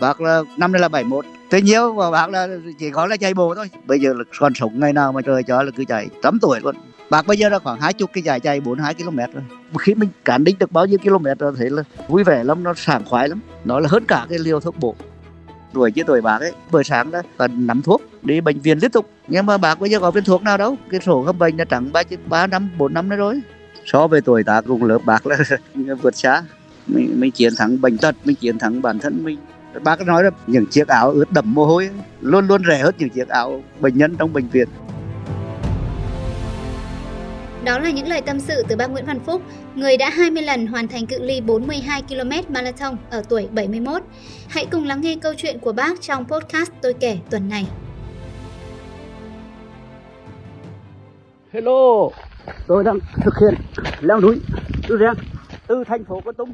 bác là năm nay là 71 thế nhiều và bác là chỉ có là chạy bộ thôi. Bây giờ là còn sống ngày nào mà trời cho là cứ chạy. Tám tuổi luôn. Bác bây giờ là khoảng hai chục cái giải chạy 42 km rồi khi mình cán đích được bao nhiêu km rồi thấy là vui vẻ lắm, nó sảng khoái lắm. Nó là hơn cả cái liều thuốc bổ. Tuổi chứ tuổi bác ấy, buổi sáng đó cần nắm thuốc, đi bệnh viện liên tục. Nhưng mà bác bây giờ có viên thuốc nào đâu. Cái sổ khám bệnh là chẳng ba ba năm, bốn năm nữa rồi. So với tuổi tác cùng lớp bác là vượt xa. Mình mình chiến thắng bệnh tật, mình chiến thắng bản thân mình bác nói là những chiếc áo ướt đẫm mồ hôi luôn luôn rẻ hơn những chiếc áo bệnh nhân trong bệnh viện đó là những lời tâm sự từ bác Nguyễn Văn Phúc, người đã 20 lần hoàn thành cự ly 42 km marathon ở tuổi 71. Hãy cùng lắng nghe câu chuyện của bác trong podcast tôi kể tuần này. Hello, tôi đang thực hiện leo núi từ riêng từ thành phố Con Tum.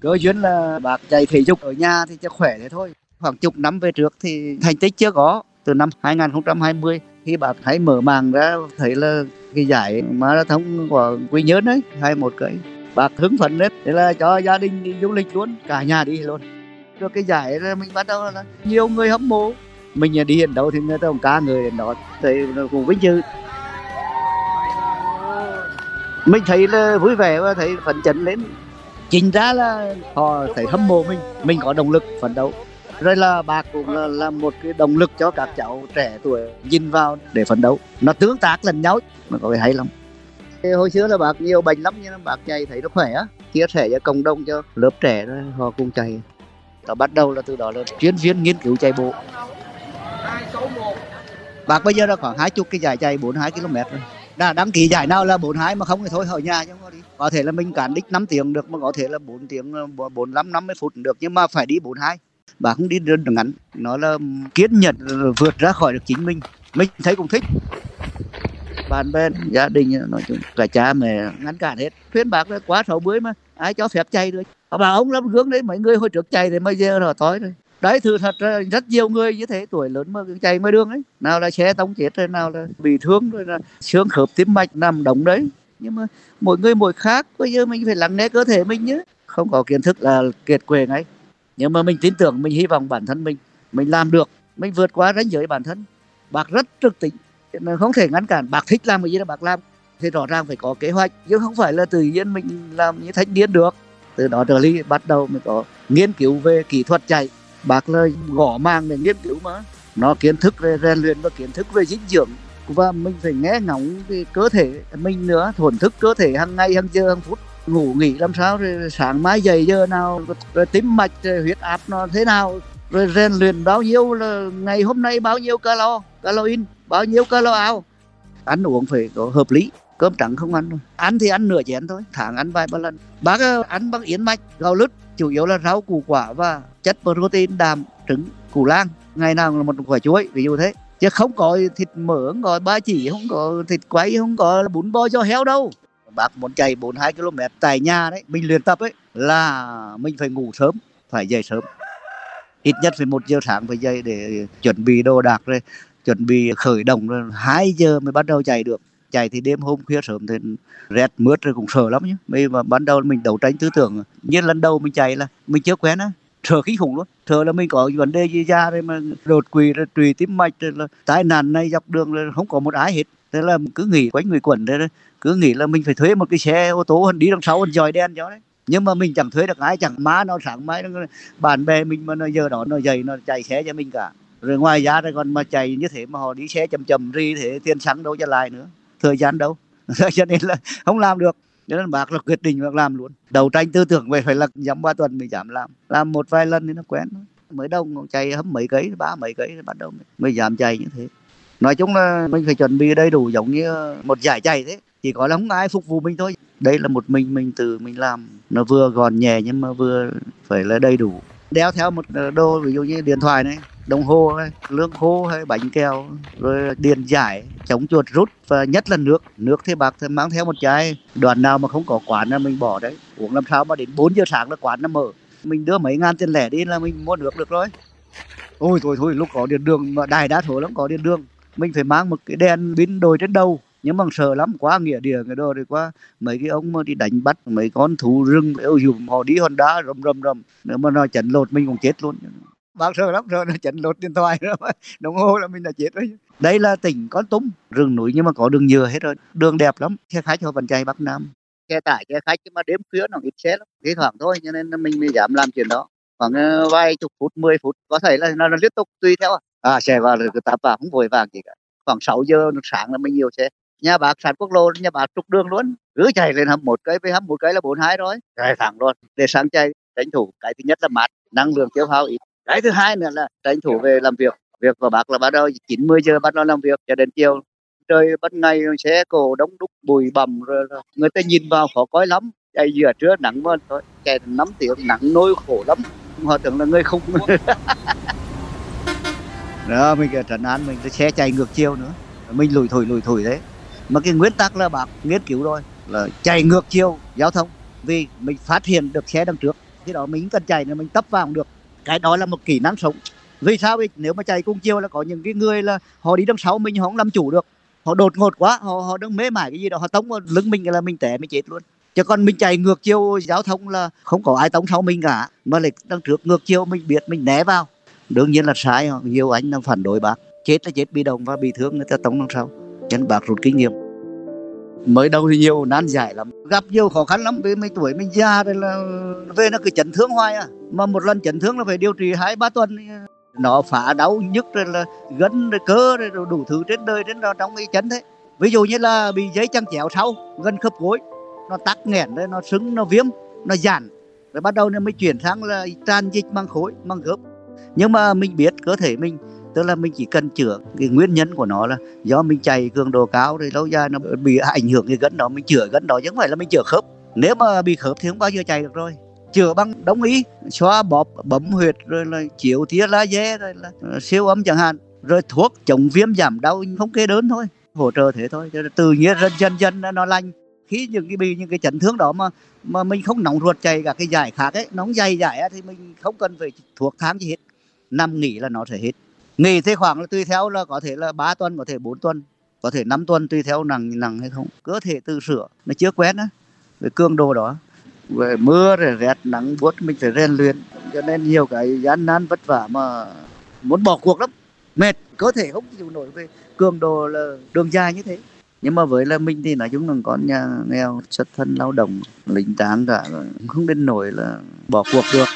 Cơ duyên là bác chạy thể dục ở nhà thì cho khỏe thế thôi. Khoảng chục năm về trước thì thành tích chưa có. Từ năm 2020 khi bác thấy mở màn ra, thấy là cái giải marathon của Quy Nhơn đấy hai một cái, bác hứng phấn đấy thế là cho gia đình đi du lịch luôn, cả nhà đi luôn. Rồi cái giải là mình bắt đầu là nhiều người hâm mộ. Mình đi hiện đâu thì người ta cũng ca người đến đó. Thì cũng vinh dự. Mình thấy là vui vẻ và thấy phấn chấn lên chính ra là họ thấy hâm mộ mình mình có động lực phấn đấu. Rồi là bác cũng là, là một cái động lực cho các cháu trẻ tuổi nhìn vào để phấn đấu. Nó tương tác lẫn nhau nó có cái hay lắm. Thì hồi xưa là bác nhiều bệnh lắm nhưng bác chạy thấy nó khỏe á chia sẻ cho cộng đồng cho lớp trẻ đó, họ cùng chạy. Nó bắt đầu là từ đó là chuyên viên nghiên cứu chạy bộ. Bác bây giờ là khoảng hai chục cái giải chạy 42 km rồi đã đăng ký giải nào là 42 mà không thì thôi ở nhà chứ không có đi. Có thể là mình cản đích 5 tiếng được, mà có thể là 4 tiếng ờ, 45 50 phút được, nhưng mà phải đi 42 bà không đi đơn ngắn. Nó là kiên nhẫn ờ, vượt ra khỏi được chính mình. Mình thấy cũng thích. Bạn bè, gia đình ờ, nói chung, cả cha mẹ ngăn cản hết. Khuyên bạc là quá 60 mà, ai cho phép chạy được? Bà ông lắm gương đấy, mấy người hồi trước chạy thì mấy giờ là tối rồi đấy, thử thật rất nhiều người như thế, tuổi lớn mà chạy ngoài đường ấy. Nào là xe tông chết rồi, nào là bị thương rồi, là xương khớp tim mạch nằm đống đấy. Nhưng mà mỗi người mỗi khác, bây giờ mình phải lắng nghe cơ thể mình nhé. Không có kiến thức là kiệt quệ ngay. Nhưng mà mình tin tưởng, mình hy vọng bản thân mình mình làm được. Mình vượt qua ranh giới bản thân. Bác rất trực tính. Không thể ngăn cản bác thích làm cái gì là bác làm. Thì rõ ràng phải có kế hoạch, chứ không phải là tự nhiên mình làm như thanh niên được. Từ đó trở đi bắt đầu mình có nghiên cứu về kỹ thuật chạy bác là gõ mang để nghiên cứu mà. Nó kiến thức về rèn luyện và kiến thức về dinh dưỡng. Và mình phải nghe ngóng cái cơ thể mình nữa thuần thức cơ thể hàng ngày hàng giờ hàng phút. Ngủ nghỉ làm sao rồi sáng mai dậy giờ nào, rồi tim mạch, rồi huyết áp nó thế nào, rồi rèn luyện bao nhiêu là ngày hôm nay bao nhiêu calo in bao nhiêu calo ao. Ăn uống phải có hợp lý, cơm trắng không ăn đâu ăn thì ăn nửa chén thôi, tháng ăn vài ba lần. Bác ờ, ăn bằng yến mạch, gạo lứt chủ yếu là rau củ quả và chất protein đạm, trứng, củ lang ngày nào là một quả chuối, ví dụ thế. Chứ không có thịt mỡ, không có ba chỉ, không có thịt quay, không có bún bò cho heo đâu. Bác muốn chạy 42 km tại nhà đấy, mình luyện tập ấy, là mình phải ngủ sớm, phải dậy sớm. Ít nhất phải một giờ sáng phải dậy để chuẩn bị đồ đạc rồi, chuẩn bị khởi động rồi, hai giờ mới bắt đầu chạy được chạy thì đêm hôm khuya sớm thì rét mướt rồi cũng sợ lắm nhé bây mà ban đầu mình đấu tranh tư tưởng như lần đầu mình chạy là mình chưa quen á, sợ kinh khủng luôn. Sợ là mình có vấn đề gì ra rồi mà đột quỵ rồi trùy tim mạch rồi là tai nạn này dọc đường rồi không có một ai hết. Thế là cứ nghỉ quanh người quẩn đấy cứ nghĩ là mình phải thuê một cái xe ô tô đi đằng sau dòi đen cho đấy. Nhưng mà mình chẳng thuê được ai, chẳng má nó, sáng mai nó, bạn bè mình mà nó giờ đó nó dày nó chạy xe cho mình cả. Rồi ngoài ra rồi còn mà chạy như thế mà họ đi xe chậm chậm ri thế, tiền xăng đâu cho lại nữa thời gian đâu. Cho nên là không làm được. Cho nên bác là quyết định bác làm luôn. Đầu tranh tư tưởng về phải là dám ba tuần mình dám làm. Làm một vài lần thì nó quen mới đông chạy hấm mấy cái ba mấy cái bắt đầu mới dám chạy như thế. Nói chung là mình phải chuẩn bị đầy đủ giống như một giải chạy thế. Chỉ có là không ai phục vụ mình thôi. Đây là một mình mình từ mình làm. Nó vừa gọn nhẹ nhưng mà vừa phải là đầy đủ. Đeo theo một ờ, đồ ví dụ như điện thoại này đồng hồ hay lương khô hay bánh kẹo, rồi điện giải, chống chuột rút và nhất là nước. Nước thì bạc thì mang theo một chai đoàn nào mà không có quán là mình bỏ đấy. Uống làm sao mà đến 4 giờ sáng là quán nó mở. Mình đưa mấy ngàn tiền lẻ đi là mình mua nước được rồi. Ôi thôi thôi, lúc có điện đường mà đài đá thổ lắm có điện đường. Mình phải mang một cái đèn pin đồi trên đầu. Nhưng mà sợ lắm, quá nghĩa địa cái đồ thì quá. Mấy cái ông mà đi đánh bắt, mấy con thú rừng yêu dùng họ đi hòn đá rầm rầm rầm. Nếu mà nó chấn lột, mình cũng chết luôn bác sợ lắm rồi nó chấn lột điện thoại rồi đồng hồ là mình đã chết rồi. Đây là tỉnh con tum rừng núi nhưng mà có đường nhựa hết rồi. Đường đẹp lắm xe khách họ vẫn chạy bắc nam. Xe tải xe khách nhưng mà đêm khuya nó ít xe lắm. Thi thoảng thôi cho nên mình mới dám làm chuyện đó. Khoảng ờ, vài chục phút 10 phút có thể là nó, nó liên tục tùy theo à. à xe vào rồi tạp vào không vội vàng gì cả. Khoảng 6 giờ sáng là mình nhiều xe. Nhà bạc sạt quốc lộ nhà bạc trục đường luôn. Cứ chạy lên hầm một cây với hầm một cây là bốn hai rồi. Chạy thẳng luôn. Để sáng chạy tranh thủ cái thứ nhất là mát năng lượng tiêu hao ít cái thứ hai nữa là tranh thủ về làm việc. Việc của bác là bắt đầu 90 giờ bắt đầu làm việc cho đến chiều. Trời ban ngày xe cổ đóng đúc bụi bầm rồi người ta nhìn vào khó coi lắm. Chạy giữa trưa nắng mà thôi chạy năm tiếng nắng nôi khổ lắm. Họ tưởng là người không đó mình trấn an mình xe chạy ngược chiều nữa. Mình lùi thổi lùi thổi đấy mà cái nguyên tắc là bác nghiên cứu rồi là chạy ngược chiều giao thông vì mình phát hiện được xe đằng trước. Khi đó mình cần chạy nữa mình tấp vào được cái đó là một kỹ năng sống. Vì sao? Vì nếu mà chạy cùng chiều là có những cái người là họ đi đằng sau mình, họ không làm chủ được. Họ đột ngột quá, họ họ đang mê mải cái gì đó, họ tống vào lưng mình là mình té, mình chết luôn. Chứ còn mình chạy ngược chiều giao thông là không có ai tống sau mình cả. Mà lại đằng trước ngược chiều mình biết mình né vào. Đương nhiên là sai nhiều anh đang phản đối bác. Chết là chết, bị động và bị thương, người ta tống đằng sau. Chân bác rút kinh nghiệm mới đầu thì nhiều, nan giải lắm. Gặp nhiều khó khăn lắm vì mấy tuổi mình già rồi là về nó cứ chấn thương hoài à. Mà một lần chấn thương là phải điều trị hai, ba tuần. Nó phá đau nhức rồi là gân rồi cơ rồi đủ thứ trên đời trên đó trong cái chấn thế. Ví dụ như là bị giấy chằng chéo sau, gân khớp gối, nó tắc nghẽn rồi, nó sưng, nó viêm, nó giãn. Rồi bắt đầu nó mới chuyển sang là tràn dịch mang khối mang khớp. Nhưng mà mình biết cơ thể mình tức là mình chỉ cần chữa cái nguyên nhân của nó là do mình chạy cường độ cao thì lâu dài nó bị ảnh hưởng cái gân đó, mình chữa gân đó chứ không phải là mình chữa khớp. Nếu mà bị khớp thì không bao giờ chạy được rồi. Chữa bằng đông y, xoa bóp, bấm huyệt rồi là chiếu tia laser rồi là ờ, siêu âm chẳng hạn. Rồi thuốc chống viêm giảm đau không kê đơn thôi, hỗ trợ thế thôi. Tự nhiên dần dần dần nó lành. Khi những cái bị những cái chấn thương đó mà mà mình không nóng ruột chạy cả cái giải khác ấy, nóng dày giải thì mình không cần phải thuốc kháng gì hết. Nằm nghỉ là nó sẽ hết nghỉ thì khoảng là tùy theo là có thể là 3 tuần, có thể 4 tuần, có thể 5 tuần, tùy theo nặng nặng hay không. Cơ thể tự sửa nó chưa quen á về cương đồ đó. Về mưa rồi rét nắng buốt, mình phải rèn luyện. Cho nên nhiều cái gian nan vất vả mà muốn bỏ cuộc lắm. Mệt có thể không chịu nổi về cường độ là đường dài như thế. Nhưng mà với là mình thì nói chung là con nhà nghèo, xuất thân lao động lính tráng cả, không đến nổi là bỏ cuộc được.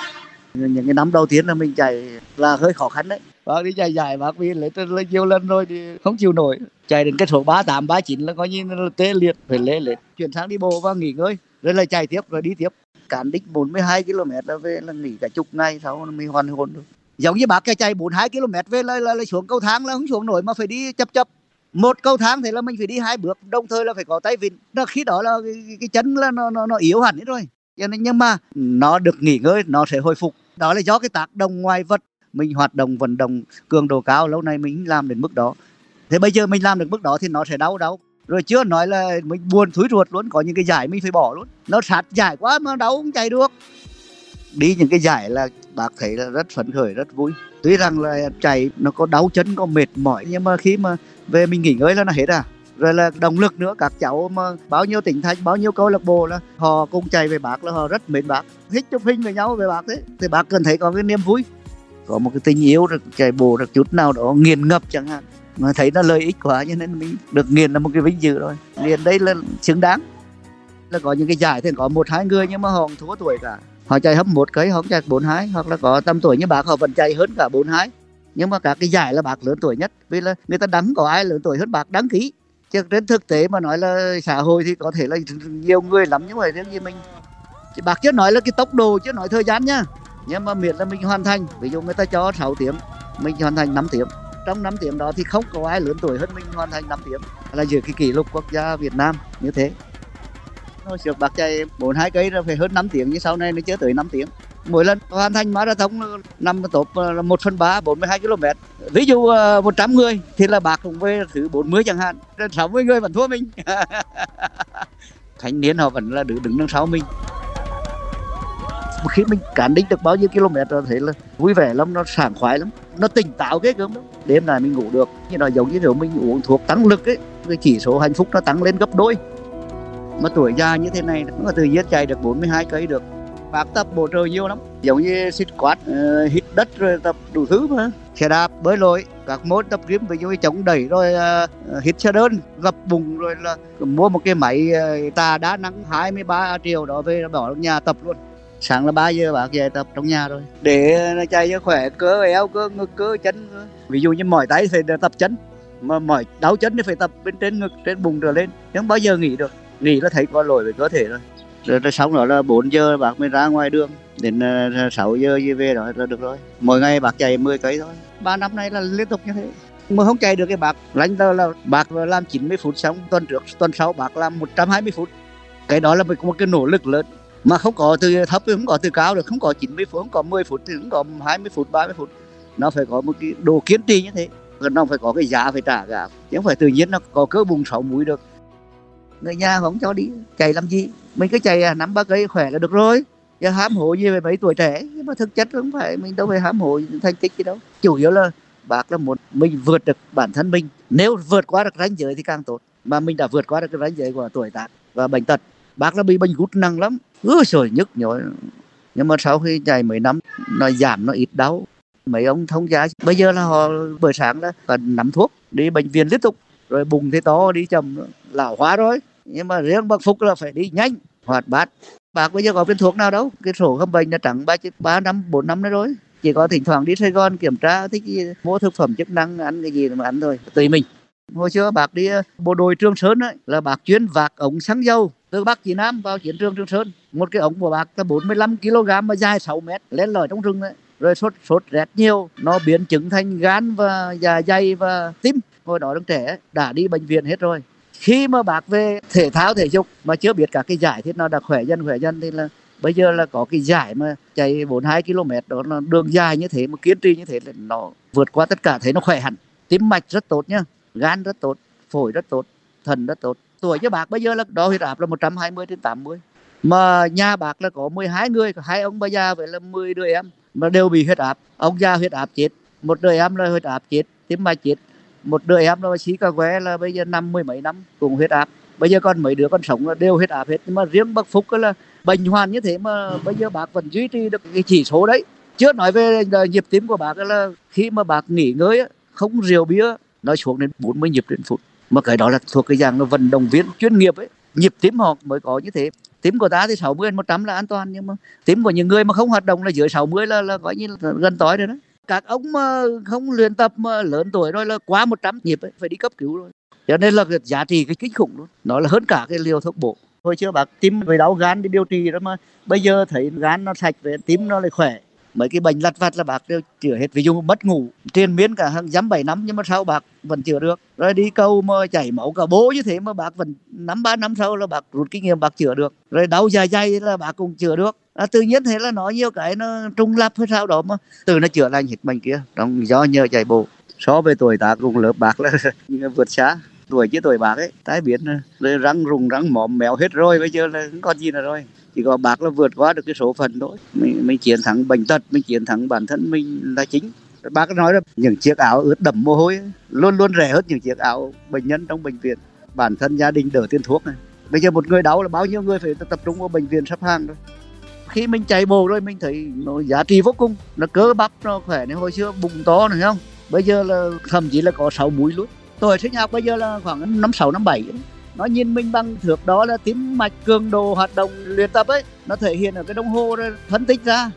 Những cái năm đầu tiên là mình chạy là hơi khó khăn đấy bác đi chạy dài bác vì lấy lên nhiều lần rồi thì không chịu nổi. Chạy đến cái số ba tám ba chín là coi như là tê liệt phải lê lết chuyển sang đi bộ và nghỉ ngơi rồi lại chạy tiếp rồi đi tiếp. Cản đích 42 km là về là nghỉ cả chục ngày sau mới hoàn hồn được. Giống như bác cái chạy 42 km về là, là, là xuống cầu thang là không xuống nổi mà phải đi chập chập. Một cầu thang thì là mình phải đi hai bước đồng thời là phải có tay vịn. Là khi đó là cái, cái chân là nó, nó nó yếu hẳn hết rồi. Cho nên nhưng mà nó được nghỉ ngơi nó sẽ hồi phục. Đó là do cái tác động ngoài vật mình hoạt động, vận động cường độ cao, lâu nay mình làm đến mức đó. Thế bây giờ mình làm được mức đó thì nó sẽ đau đau. Rồi chưa nói là mình buồn, thúi ruột luôn, có những cái giải mình phải bỏ luôn. Nó sát giải quá mà đau không chạy được. Đi những cái giải là bác thấy là rất phấn khởi, rất vui. Tuy rằng là chạy nó có đau chân, có mệt mỏi, nhưng mà khi mà về mình nghỉ ngơi là nó hết à. Rồi là động lực nữa, các cháu mà bao nhiêu tỉnh thành, bao nhiêu câu lạc bộ là họ cùng chạy về bác là họ rất mến bác. Thích chụp hình với nhau về bác thế. Thì bác cần thấy có cái niềm vui có một cái tình yêu được, chạy bộ được chút nào đó nghiền ngập chẳng hạn. Mà thấy nó lợi ích quá cho nên mình được nghiền là một cái vinh dự rồi. Nghiền đây là xứng đáng. Là có những cái giải thì có một, hai người nhưng mà họ thua tuổi cả. Họ chạy hấp một cái, họ chạy bốn, hai. Hoặc là có tầm tuổi như bác, họ vẫn chạy hơn cả bốn, hai. Nhưng mà các cái giải là bác lớn tuổi nhất. Vì là người ta đắng có ai lớn tuổi hơn bác, đăng ký. Chứ đến thực tế mà nói là xã hội thì có thể là nhiều người lắm nhưng mà riêng như mình bác chưa nói là cái tốc độ chứ nói thời gian nhá nhưng mà miễn là mình hoàn thành, ví dụ người ta cho 6 tiếng mình hoàn thành 5 tiếng trong 5 tiếng đó thì không có ai lớn tuổi hơn mình hoàn thành 5 tiếng là giữ cái kỷ lục quốc gia Việt Nam, như thế. Hồi trước bác chạy 42 cây là phải hơn 5 tiếng nhưng sau này nó chưa tới 5 tiếng mỗi lần hoàn thành marathon năm top 1 phần 3 42 km. Ví dụ ờ, 100 người thì là bác cũng về thứ 40 chẳng hạn. 60 người vẫn thua mình. Thanh niên họ vẫn là đứng đứng đằng sau mình khi mình cán đích được bao nhiêu km rồi thấy là vui vẻ lắm nó sảng khoái lắm nó tỉnh táo ghê gớm đêm này mình ngủ được như là giống như kiểu mình uống thuốc tăng lực ấy cái chỉ số hạnh phúc nó tăng lên gấp đôi. Mà tuổi già như thế này nó tự nhiên chạy được 42 cây được. Bác tập bổ trợ nhiều lắm giống như xịt quát uh, hít đất rồi tập đủ thứ mà. Xe đạp bơi lội các môn tập gym ví dụ như chống đẩy rồi uh, hít xe đơn gập bụng rồi là mua một cái máy uh, tà đá nắng 23 triệu đó về bỏ trong nhà tập luôn sáng là 3 giờ bác về tập trong nhà rồi. Để nó chạy cho khỏe cơ eo cơ ngực cơ chân. Ví dụ như mỏi tay phải tập chân mà mỏi đau chân thì phải tập bên trên ngực trên bụng trở lên. Không bao giờ nghỉ được? Nghỉ nó thấy có lỗi về cơ thể rồi. Rồi, rồi xong đó là 4 giờ bác mới ra ngoài đường. Đến uh, 6 giờ về đó là được rồi. Mỗi ngày bác chạy 10 cây thôi. Ba năm nay là liên tục như thế. Mà không chạy được cái bác. Lãnh là, là bác làm 90 phút xong tuần trước tuần sau bác làm 120 phút. Cái đó là một cái nỗ lực lớn mà không có từ thấp, không có từ cao được, không có 90 phút, không có 10 phút thì không có 20 phút 30 phút. Nó phải có một cái đồ kiên trì như thế. Nó phải có cái giá phải trả cả chứ không phải tự nhiên nó có cơ bùng sáu mũi được. Người nhà không cho đi. Chạy làm gì? Mình cứ chạy à, nắm ba cây khỏe là được rồi. Giờ hám hộ gì về mấy tuổi trẻ? Nhưng mà thực chất không phải, mình đâu phải hám hộ thành tích gì đâu. Chủ yếu là bác là muốn mình vượt được bản thân mình. Nếu vượt qua được ranh giới thì càng tốt. Mà mình đã vượt qua được cái ranh giới của tuổi tác và bệnh tật bác là bị bệnh gút nặng lắm. Ưa trời nhức nhối. Nhưng mà sau khi chạy mấy năm nó giảm nó ít đau. Mấy ông thông giá bây giờ là họ buổi sáng là cần nắm thuốc đi bệnh viện liên tục. Rồi bùng thế to đi chậm lão hóa rồi. Nhưng mà riêng bác phúc là phải đi nhanh hoạt bát. Bác bây giờ có viên thuốc nào đâu cái sổ khám bệnh là trắng ba ba năm bốn năm nữa rồi. Chỉ có thỉnh thoảng đi Sài Gòn kiểm tra thích mua thực phẩm chức năng ăn cái gì mà ăn thôi. Tùy mình. Hồi xưa bác đi bộ đội Trường Sơn ấy, là bác chuyên vạc ống xăng dầu từ Bắc Chí Nam vào chiến trường Trường Sơn, một cái ống của bác là 45 kg mà dài 6 mét, lên lỏi trong rừng đấy rồi sốt sốt rét nhiều, nó biến chứng thành gan và dạ dày và tim. Hồi đó đứa trẻ đã đi bệnh viện hết rồi. Khi mà bác về thể thao, thể dục mà chưa biết các cái giải thì nó đã khỏe dần khỏe dần. Thì là bây giờ là có cái giải mà chạy 42 km đó là đường dài như thế, mà kiên trì như thế là nó vượt qua tất cả, thấy nó khỏe hẳn. Tim mạch rất tốt nhá gan rất tốt, phổi rất tốt thần rất tốt tuổi cho bác. Bây giờ là đo huyết áp là 120 trên 80 mà nhà bác là có 12 người hai ông bà già vậy là 10 đứa em mà đều bị huyết áp. Ông già huyết áp chết, một đứa em là huyết áp chết, tim mạch chết. Một đứa em là xí cà que là bây giờ năm mươi mấy năm cùng huyết áp. Bây giờ còn mấy đứa con sống là đều huyết áp hết. Nhưng mà riêng bác phúc là bệnh hoàn như thế mà bây giờ bác vẫn duy trì được cái chỉ số đấy. Chưa nói về ờ, nhịp tim của bác là khi mà bác nghỉ ngơi không rượu bia nó xuống đến 40 nhịp trên phút. Mà cái đó là thuộc cái dạng nó vận động viên chuyên nghiệp ấy. Nhịp tim họ mới có như thế. Tím của ta thì 60 đến 100 là an toàn nhưng mà tím của những người mà không hoạt động là dưới 60 là là coi như là gần tối rồi đó. Các ông mà không luyện tập mà lớn tuổi rồi là quá 100 nhịp ấy, phải đi cấp cứu rồi. Cho nên là giá trị cái kinh khủng luôn. Nó là hơn cả cái liều thuốc bổ. Hồi chưa bác tim về đau gan đi điều trị đó mà. Bây giờ thấy gan nó sạch về tim nó lại khỏe mấy cái bệnh lặt vặt là bác đều chữa hết. Ví dụ mất ngủ trên miên cả hàng dăm bảy năm nhưng mà sao bác vẫn chữa được? Rồi đi câu mà chảy máu cả bố như thế mà bác vẫn năm ba năm sau là bác rút kinh nghiệm bác chữa được. Rồi đau dài dày là bác cũng chữa được. À, tự nhiên thế là nói nhiều cái nó trung lập hay sao đó mà từ nó chữa lành hết bệnh kia. Trong do nhờ chạy bộ. So với tuổi tác cùng lớp bác là vượt xa. Tuổi chứ tuổi bạc ấy tái biến rồi răng rùng răng mỏm mèo hết rồi bây giờ là còn gì nữa rồi chỉ có bác là vượt qua được cái số phận thôi. Mình, mình chiến thắng bệnh tật mình chiến thắng bản thân mình là chính. Bác nói là những chiếc áo ướt đẫm mồ hôi luôn luôn rẻ hơn những chiếc áo bệnh nhân trong bệnh viện. Bản thân gia đình đỡ tiền thuốc này. Bây giờ một người đau là bao nhiêu người phải tập trung vào bệnh viện sắp hàng rồi. Khi mình chạy bộ rồi mình thấy nó giá trị vô cùng. Nó cơ bắp nó khỏe nên hồi xưa bụng to này không? Bây giờ là thậm chí là có sáu mũi luôn. Tôi sinh học bây giờ là khoảng năm sáu năm bảy nó nhìn minh bằng thước đó là tim mạch cường độ hoạt động luyện tập ấy. Nó thể hiện ở cái đồng hồ phân tích ra.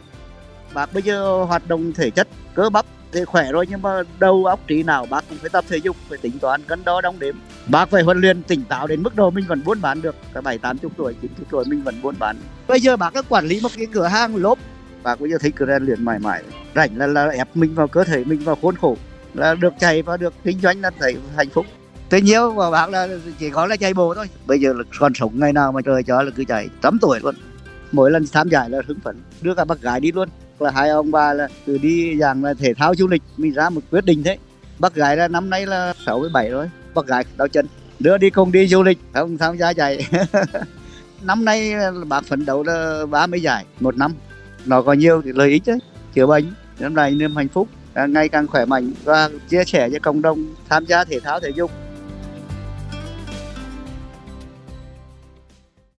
Bác bây giờ hoạt động thể chất cơ bắp thì khỏe rồi nhưng mà đầu óc trí nào bác cũng phải tập thể dục phải tính toán cân đo đong đếm. Bác phải huấn luyện tỉnh táo đến mức độ mình vẫn buôn bán được. Cả bảy tám chục tuổi chín chục tuổi mình vẫn buôn bán. Bây giờ bác đã quản lý một cái cửa hàng lốp. Bác bây giờ thích rèn luyện mãi mãi rảnh là, là ép mình vào cơ thể mình vào khuôn khổ là được chạy và được kinh doanh là thấy hạnh phúc tôi nhiên và bác là chỉ có là chạy bộ thôi. Bây giờ là còn sống ngày nào mà trời cho là cứ chạy trăm tuổi luôn. Mỗi lần tham giải là hứng phấn, đưa cả bác gái đi luôn. Là hai ông bà là từ đi dạng là thể thao du lịch, mình ra một quyết định thế. Bác gái là năm nay là 67 rồi, bác gái đau chân. Đưa đi cùng đi du lịch, không tham gia chạy. Năm nay bác phấn đấu là 30 giải một năm. Nó có nhiều thì lợi ích đấy chữa bệnh. Năm nay niềm hạnh phúc ngày càng khỏe mạnh và chia sẻ cho cộng đồng tham gia thể thao thể dục.